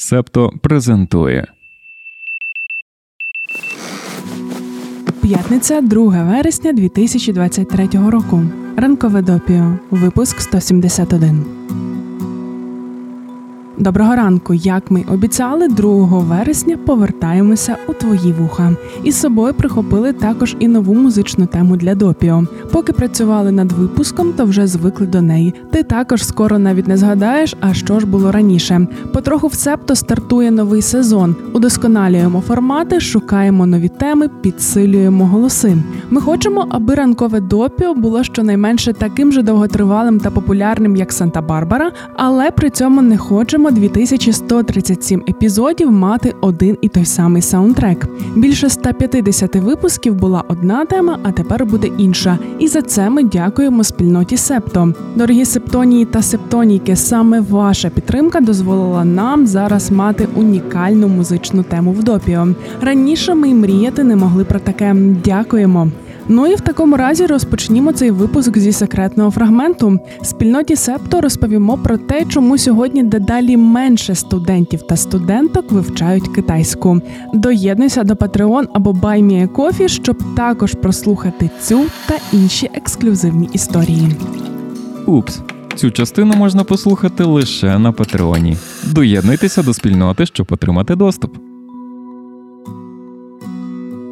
Септо презентує П'ятниця 2 вересня 2023 року. Ранкове допіо. Випуск 171. Доброго ранку, як ми обіцяли, 2 вересня повертаємося у твої вуха. І з собою прихопили також і нову музичну тему для допіо. Поки працювали над випуском, то вже звикли до неї. Ти також скоро навіть не згадаєш, а що ж було раніше. Потроху в септо стартує новий сезон. Удосконалюємо формати, шукаємо нові теми, підсилюємо голоси. Ми хочемо, аби ранкове допіо було щонайменше таким же довготривалим та популярним, як Санта-Барбара, але при цьому не хочемо. 2137 епізодів мати один і той самий саундтрек. Більше 150 випусків була одна тема, а тепер буде інша. І за це ми дякуємо спільноті Септо. Дорогі септонії та септонійки, саме ваша підтримка дозволила нам зараз мати унікальну музичну тему в допіо. Раніше ми й мріяти не могли про таке. Дякуємо. Ну і в такому разі розпочнімо цей випуск зі секретного фрагменту. Спільноті Септо розповімо про те, чому сьогодні дедалі менше студентів та студенток вивчають китайську. Доєднуйся до Patreon або BuyMeACoffee, щоб також прослухати цю та інші ексклюзивні історії. Упс. Цю частину можна послухати лише на Патреоні. Доєднуйтеся до спільноти, щоб отримати доступ.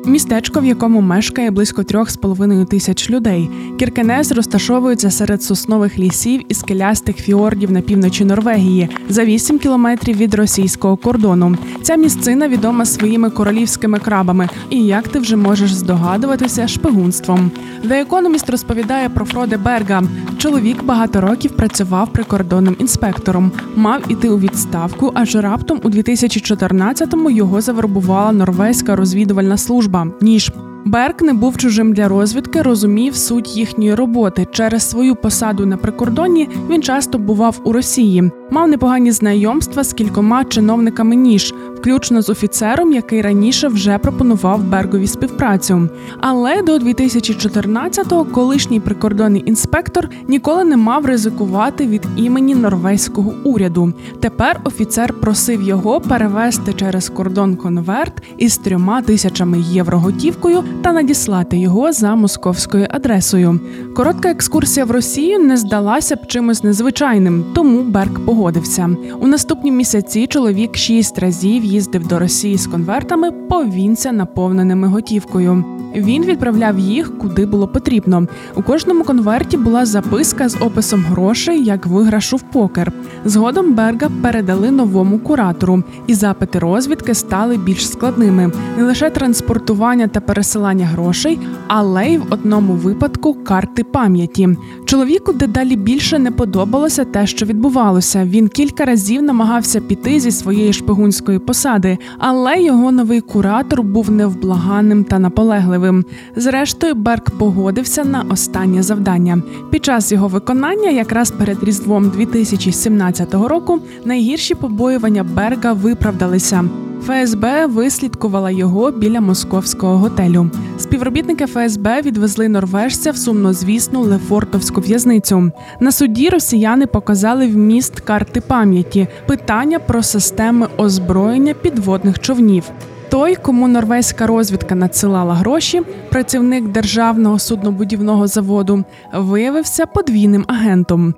Містечко, в якому мешкає близько трьох з половиною тисяч людей. Кіркенес розташовується серед соснових лісів і скелястих фіордів на півночі Норвегії за 8 кілометрів від російського кордону. Ця місцина відома своїми королівськими крабами. І як ти вже можеш здогадуватися, шпигунством. The Economist розповідає про Фроде Берга. Чоловік багато років працював прикордонним інспектором, мав іти у відставку, аж раптом у 2014-му його завербувала норвезька розвідувальна служба ніж Берк не був чужим для розвідки, розумів суть їхньої роботи. Через свою посаду на прикордонні він часто бував у Росії, мав непогані знайомства з кількома чиновниками ніж, включно з офіцером, який раніше вже пропонував Бергові співпрацю. Але до 2014-го колишній прикордонний інспектор ніколи не мав ризикувати від імені норвезького уряду. Тепер офіцер просив його перевести через кордон конверт із трьома тисячами євро готівкою та надіслати його за московською адресою. Коротка екскурсія в Росію не здалася б чимось незвичайним, тому Берк погодився. У наступні місяці чоловік шість разів їздив до Росії з конвертами, повінця наповненими готівкою. Він відправляв їх куди було потрібно. У кожному конверті була записка з описом грошей як виграшу в покер. Згодом Берга передали новому куратору, і запити розвідки стали більш складними. Не лише транспортування та пересилання грошей, але й в одному випадку карти пам'яті. Чоловіку дедалі більше не подобалося те, що відбувалося. Він кілька разів намагався піти зі своєї шпигунської посади, але його новий куратор був невблаганним та наполегливим. Зрештою, Берг погодився на останнє завдання. Під час його виконання, якраз перед різдвом 2017 року, найгірші побоювання Берга виправдалися. ФСБ вислідкувала його біля московського готелю. Співробітники ФСБ відвезли норвежця в сумнозвісну Лефортовську в'язницю. На суді росіяни показали вміст карти пам'яті, питання про системи озброєння підводних човнів. Той, кому норвезька розвідка надсилала гроші, працівник державного суднобудівного заводу, виявився подвійним агентом.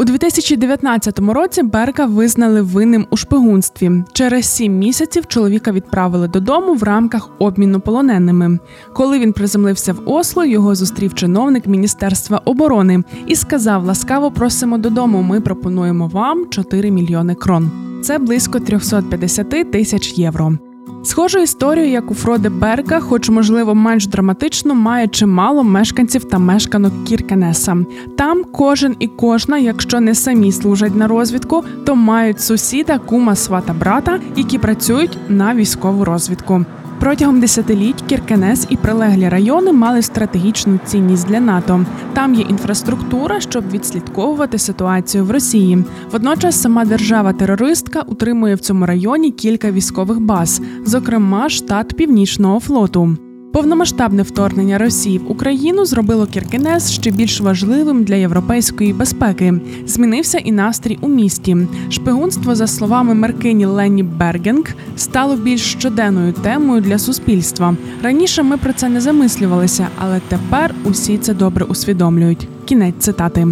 У 2019 році Берка визнали винним у шпигунстві. Через сім місяців чоловіка відправили додому в рамках обміну полоненими. Коли він приземлився в Осло, його зустрів чиновник Міністерства оборони і сказав: Ласкаво просимо додому. Ми пропонуємо вам 4 мільйони крон. Це близько 350 тисяч євро. Схожу історію, як у Фроде Берка, хоч можливо менш драматично, має чимало мешканців та мешканок Кіркенеса. Там кожен і кожна, якщо не самі служать на розвідку, то мають сусіда, кума, свата брата, які працюють на військову розвідку. Протягом десятиліть Кіркенес і прилеглі райони мали стратегічну цінність для НАТО. Там є інфраструктура, щоб відслідковувати ситуацію в Росії. Водночас сама держава-терористка утримує в цьому районі кілька військових баз, зокрема штат Північного флоту. Повномасштабне вторгнення Росії в Україну зробило Кіркенес ще більш важливим для європейської безпеки. Змінився і настрій у місті. Шпигунство, за словами Меркині Ленні Бергенг, стало більш щоденною темою для суспільства. Раніше ми про це не замислювалися, але тепер усі це добре усвідомлюють. Кінець цитати.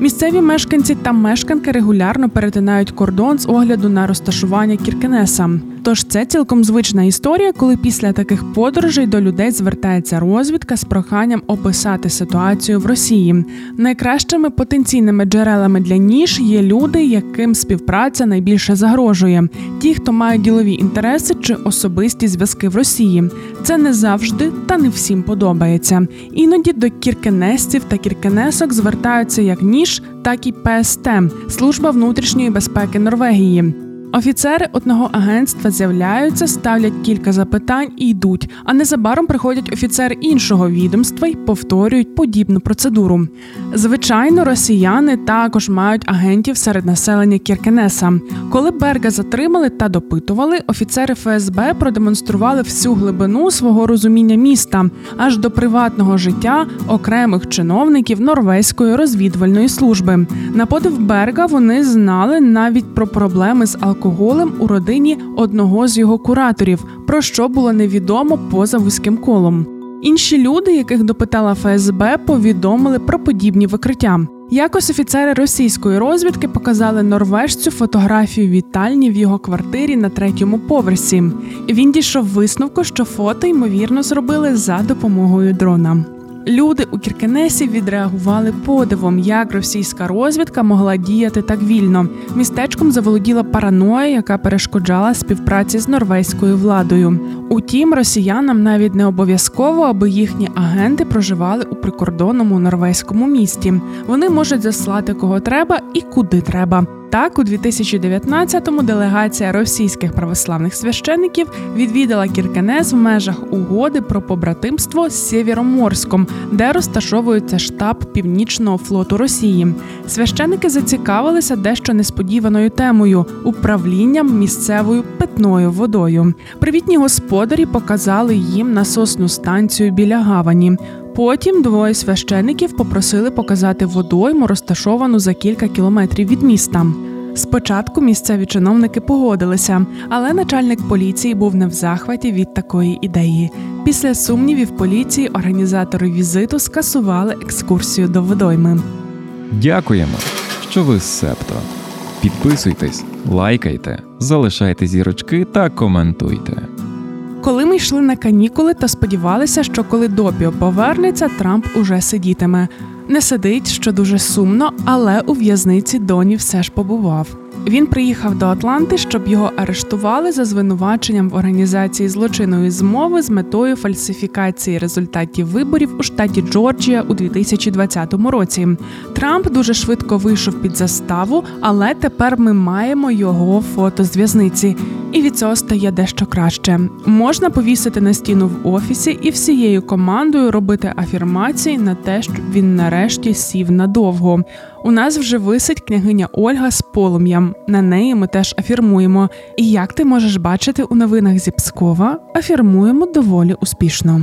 Місцеві мешканці та мешканки регулярно перетинають кордон з огляду на розташування Кіркенеса. Тож це цілком звична історія, коли після таких подорожей до людей звертається розвідка з проханням описати ситуацію в Росії. Найкращими потенційними джерелами для ніж є люди, яким співпраця найбільше загрожує. Ті, хто мають ділові інтереси чи особисті зв'язки в Росії. Це не завжди та не всім подобається. Іноді до кіркенесців та кіркенесок звертаються як ніж, так і ПСТ служба внутрішньої безпеки Норвегії. Офіцери одного агентства з'являються, ставлять кілька запитань і йдуть. А незабаром приходять офіцери іншого відомства й повторюють подібну процедуру. Звичайно, росіяни також мають агентів серед населення Кіркенеса. Коли Берга затримали та допитували, офіцери ФСБ продемонстрували всю глибину свого розуміння міста аж до приватного життя окремих чиновників норвезької розвідувальної служби. На подив Берга вони знали навіть про проблеми з алкоголем алкоголем у родині одного з його кураторів, про що було невідомо поза вузьким колом. Інші люди, яких допитала ФСБ, повідомили про подібні викриття. Якось офіцери російської розвідки показали норвежцю фотографію вітальні в його квартирі на третьому поверсі. Він дійшов висновку, що фото ймовірно зробили за допомогою дрона. Люди у Кіркенесі відреагували подивом, як російська розвідка могла діяти так вільно. Містечком заволоділа параноя, яка перешкоджала співпраці з норвезькою владою. Утім, росіянам навіть не обов'язково, аби їхні агенти проживали у прикордонному норвезькому місті. Вони можуть заслати кого треба і куди треба. Так, у 2019-му делегація російських православних священиків відвідала Кіркенес в межах угоди про побратимство з Сєвєроморськом, де розташовується штаб Північного флоту Росії. Священики зацікавилися дещо несподіваною темою управлінням місцевою питною водою. Привітні господарі показали їм насосну станцію біля гавані. Потім двоє священиків попросили показати водойму, розташовану за кілька кілометрів від міста. Спочатку місцеві чиновники погодилися, але начальник поліції був не в захваті від такої ідеї. Після сумнівів поліції організатори візиту скасували екскурсію до водойми. Дякуємо, що ви з септо. Підписуйтесь, лайкайте, залишайте зірочки та коментуйте. Коли ми йшли на канікули, то сподівалися, що коли Допіо повернеться, Трамп уже сидітиме. Не сидить, що дуже сумно, але у в'язниці Доні все ж побував. Він приїхав до Атланти, щоб його арештували за звинуваченням в організації злочинної змови з метою фальсифікації результатів виборів у штаті Джорджія у 2020 році. Трамп дуже швидко вийшов під заставу, але тепер ми маємо його фото з в'язниці, і від цього стає дещо краще. Можна повісити на стіну в офісі і всією командою робити афірмації на те, щоб він нарешті сів надовго. У нас вже висить княгиня Ольга з полум'ям. На неї ми теж афірмуємо. І як ти можеш бачити у новинах зі Пскова, афірмуємо доволі успішно.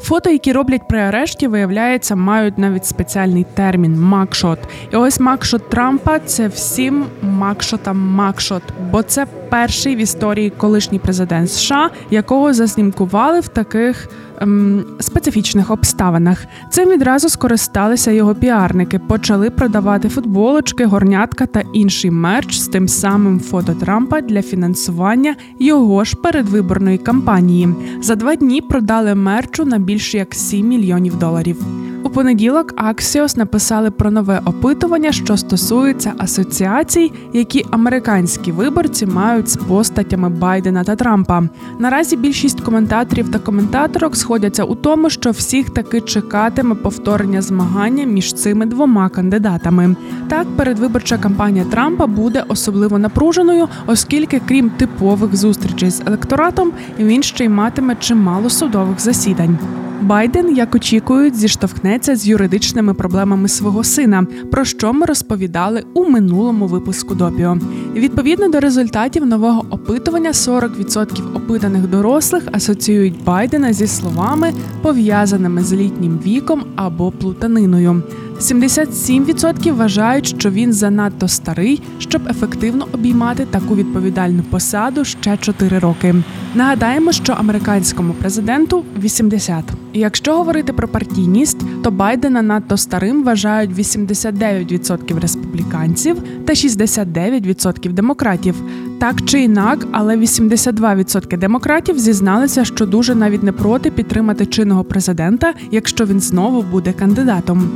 Фото, які роблять при арешті, виявляється, мають навіть спеціальний термін mugshot. І ось mugshot Трампа це всім mugshot ам mugshot, бо це перший в історії колишній президент США, якого заснімкували в таких ем, специфічних обставинах. Цим відразу скористалися його піарники, почали продавати футболочки, горнятка та інший мерч з тим самим фото Трампа для фінансування його ж передвиборної кампанії. За два дні продали мерчу на більше як 7 мільйонів доларів. Понеділок Axios написали про нове опитування, що стосується асоціацій, які американські виборці мають з постатями Байдена та Трампа. Наразі більшість коментаторів та коментаторок сходяться у тому, що всіх таки чекатиме повторення змагання між цими двома кандидатами. Так, передвиборча кампанія Трампа буде особливо напруженою, оскільки, крім типових зустрічей з електоратом, він ще й матиме чимало судових засідань. Байден, як очікують, зіштовхнеться з юридичними проблемами свого сина, про що ми розповідали у минулому випуску допіо. Відповідно до результатів нового опитування, 40% опитаних дорослих асоціюють Байдена зі словами, пов'язаними з літнім віком або плутаниною. 77% вважають, що він занадто старий, щоб ефективно обіймати таку відповідальну посаду ще 4 роки. Нагадаємо, що американському президенту 80. Якщо говорити про партійність, то Байдена надто старим вважають 89% республіканців та 69% демократів. Так чи інак, але 82% демократів зізналися, що дуже навіть не проти підтримати чинного президента, якщо він знову буде кандидатом.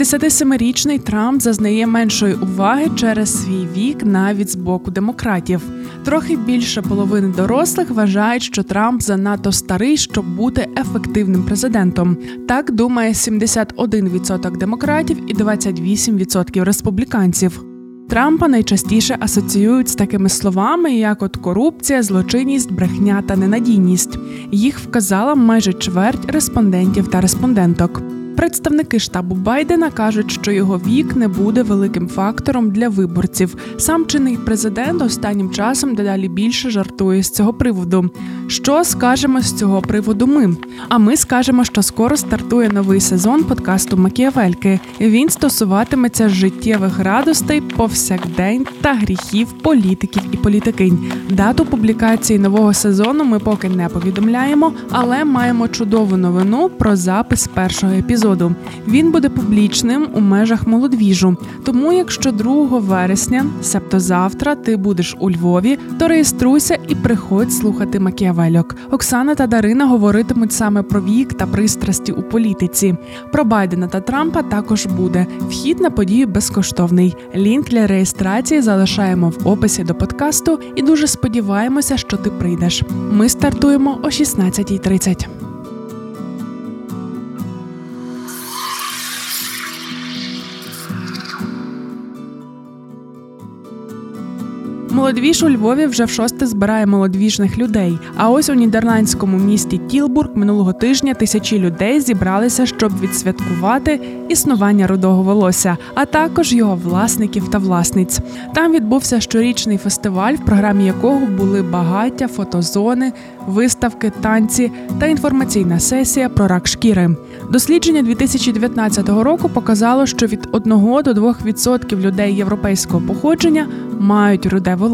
77-річний Трамп зазнає меншої уваги через свій вік навіть з боку демократів. Трохи більше половини дорослих вважають, що Трамп занадто старий, щоб бути ефективним президентом. Так думає 71% демократів і 28% республіканців. Трампа найчастіше асоціюють з такими словами, як от корупція, злочинність, брехня та ненадійність. Їх вказала майже чверть респондентів та респонденток. Представники штабу Байдена кажуть, що його вік не буде великим фактором для виборців. Сам чинний президент останнім часом дедалі більше жартує з цього приводу. Що скажемо з цього приводу? Ми а ми скажемо, що скоро стартує новий сезон подкасту Макіавельки. Він стосуватиметься життєвих радостей, повсякдень та гріхів політиків і політикинь. Дату публікації нового сезону ми поки не повідомляємо, але маємо чудову новину про запис першого епізоду епізоду. Він буде публічним у межах молодвіжу. Тому, якщо 2 вересня, себто завтра, ти будеш у Львові, то реєструйся і приходь слухати Макіавельок. Оксана та Дарина говоритимуть саме про вік та пристрасті у політиці. Про Байдена та Трампа також буде. Вхід на подію безкоштовний. Лінк для реєстрації залишаємо в описі до подкасту і дуже сподіваємося, що ти прийдеш. Ми стартуємо о 16.30. Молодвіж у Львові вже в шосте збирає молодвіжних людей. А ось у нідерландському місті Тілбург минулого тижня тисячі людей зібралися, щоб відсвяткувати існування рудого волосся, а також його власників та власниць. Там відбувся щорічний фестиваль, в програмі якого були багаття, фотозони, виставки, танці та інформаційна сесія про рак шкіри. Дослідження 2019 року показало, що від 1 до 2% людей європейського походження мають руде волосся.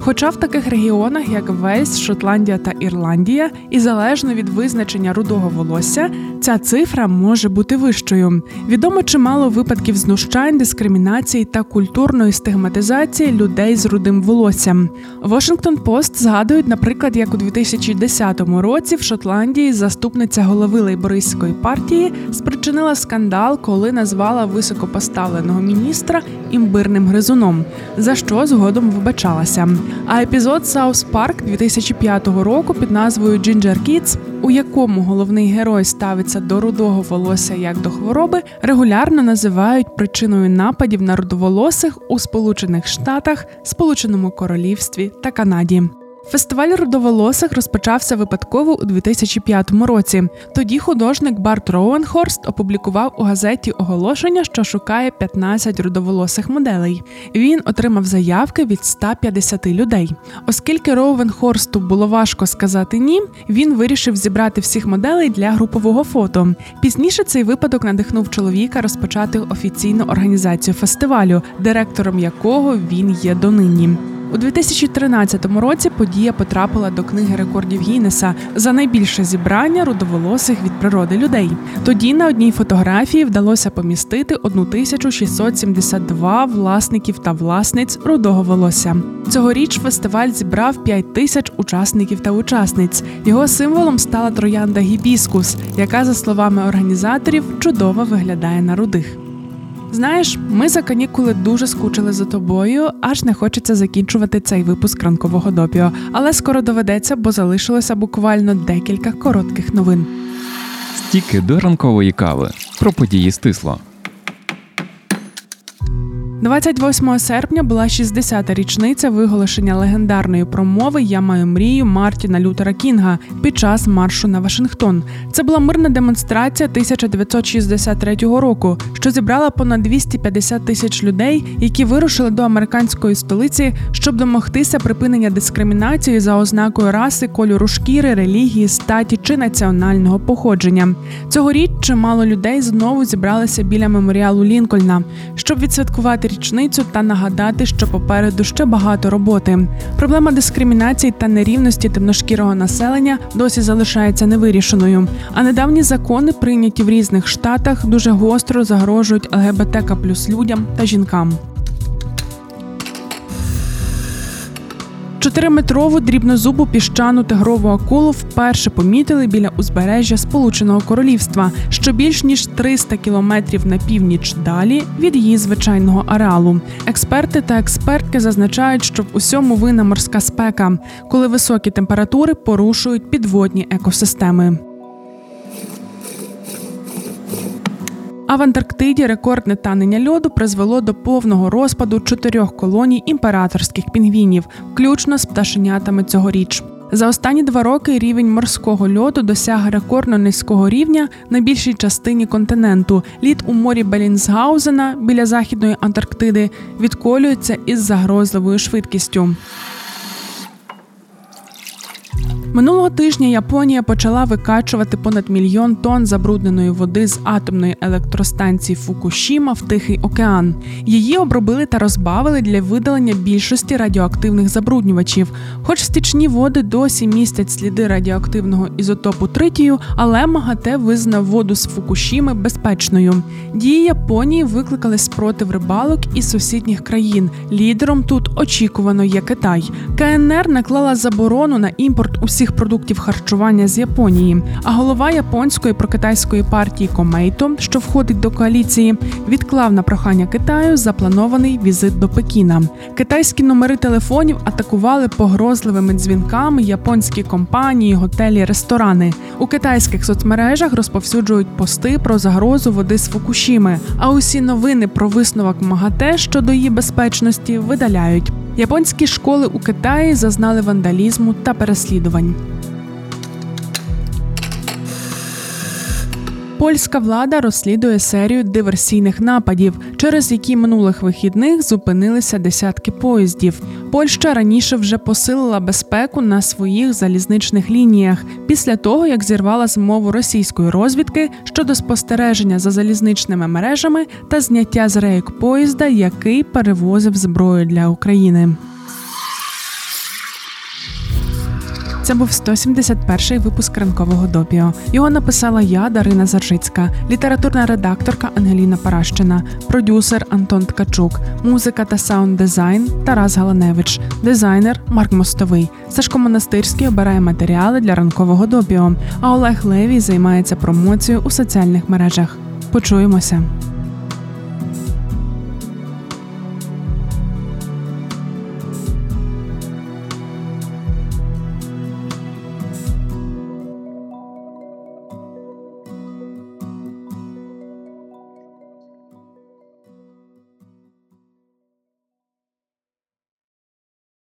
Хоча в таких регіонах, як Вельс, Шотландія та Ірландія, і залежно від визначення рудого волосся, ця цифра може бути вищою. Відомо чимало випадків знущань, дискримінації та культурної стигматизації людей з рудим волоссям. Washington Post згадують, наприклад, як у 2010 році в Шотландії заступниця голови лейбористської партії спричинила скандал, коли назвала високопоставленого міністра імбирним гризуном. За що згодом вибачалася. А епізод Саус Парк 2005 року під назвою Ginger Kids, у якому головний герой ставиться до рудого волосся як до хвороби, регулярно називають причиною нападів на рудоволосих у Сполучених Штатах, Сполученому Королівстві та Канаді. Фестиваль рудоволосих розпочався випадково у 2005 році. Тоді художник Барт Роуенхорст опублікував у газеті оголошення, що шукає 15 рудоволосих моделей. Він отримав заявки від 150 людей. Оскільки Роуенхорсту було важко сказати ні, він вирішив зібрати всіх моделей для групового фото. Пізніше цей випадок надихнув чоловіка розпочати офіційну організацію фестивалю, директором якого він є донині. У 2013 році подія потрапила до книги рекордів Гіннеса за найбільше зібрання рудоволосих від природи людей. Тоді на одній фотографії вдалося помістити 1672 власників та власниць рудого волосся. Цьогоріч фестиваль зібрав 5 тисяч учасників та учасниць. Його символом стала троянда гібіскус, яка, за словами організаторів, чудово виглядає на рудих. Знаєш, ми за канікули дуже скучили за тобою, аж не хочеться закінчувати цей випуск ранкового допіо. Але скоро доведеться, бо залишилося буквально декілька коротких новин. Стіки до ранкової кави про події стисло. 28 серпня була 60-та річниця виголошення легендарної промови Я маю мрію Мартіна Лютера Кінга під час маршу на Вашингтон. Це була мирна демонстрація 1963 року, що зібрала понад 250 тисяч людей, які вирушили до американської столиці, щоб домогтися припинення дискримінації за ознакою раси, кольору шкіри, релігії, статі чи національного походження. Цьогоріч чимало людей знову зібралися біля меморіалу Лінкольна, щоб відсвяткувати річницю та нагадати, що попереду ще багато роботи. Проблема дискримінації та нерівності темношкірого населення досі залишається невирішеною. А недавні закони, прийняті в різних штатах, дуже гостро загрожують ЛГБТК плюс людям та жінкам. Чотириметрову дрібнозубу піщану тигрову акулу вперше помітили біля узбережжя Сполученого Королівства, що більш ніж 300 кілометрів на північ далі від її звичайного ареалу. Експерти та експертки зазначають, що в усьому вина морська спека, коли високі температури порушують підводні екосистеми. А в Антарктиді рекордне танення льоду призвело до повного розпаду чотирьох колоній імператорських пінгвінів, включно з пташенятами цьогоріч. За останні два роки рівень морського льоду досяг рекордно низького рівня на більшій частині континенту. Лід у морі Белінсгаузена біля західної Антарктиди відколюється із загрозливою швидкістю. Минулого тижня Японія почала викачувати понад мільйон тонн забрудненої води з атомної електростанції Фукушіма в Тихий океан. Її обробили та розбавили для видалення більшості радіоактивних забруднювачів. Хоч стічні води досі містять сліди радіоактивного ізотопу тритію, але МАГАТЕ визнав воду з Фукушіми безпечною. Дії Японії викликали спротив рибалок із сусідніх країн. Лідером тут очікувано є Китай. КНР наклала заборону на імпорт усіх всіх продуктів харчування з Японії. А голова японської прокитайської партії Комейто, що входить до коаліції, відклав на прохання Китаю запланований візит до Пекіна. Китайські номери телефонів атакували погрозливими дзвінками японські компанії, готелі, ресторани. У китайських соцмережах розповсюджують пости про загрозу води з Фукушіми. А усі новини про висновок МАГАТЕ щодо її безпечності видаляють. Японські школи у Китаї зазнали вандалізму та переслідувань. Польська влада розслідує серію диверсійних нападів, через які минулих вихідних зупинилися десятки поїздів. Польща раніше вже посилила безпеку на своїх залізничних лініях після того, як зірвала змову російської розвідки щодо спостереження за залізничними мережами та зняття з рейок поїзда, який перевозив зброю для України. Це був 171-й випуск ранкового допіо. Його написала я, Дарина Заржицька, літературна редакторка Ангеліна Паращина, продюсер Антон Ткачук, музика та саунд-дизайн Тарас Галаневич, дизайнер Марк Мостовий. Сашко Монастирський обирає матеріали для ранкового допіо. А Олег Левій займається промоцією у соціальних мережах. Почуємося.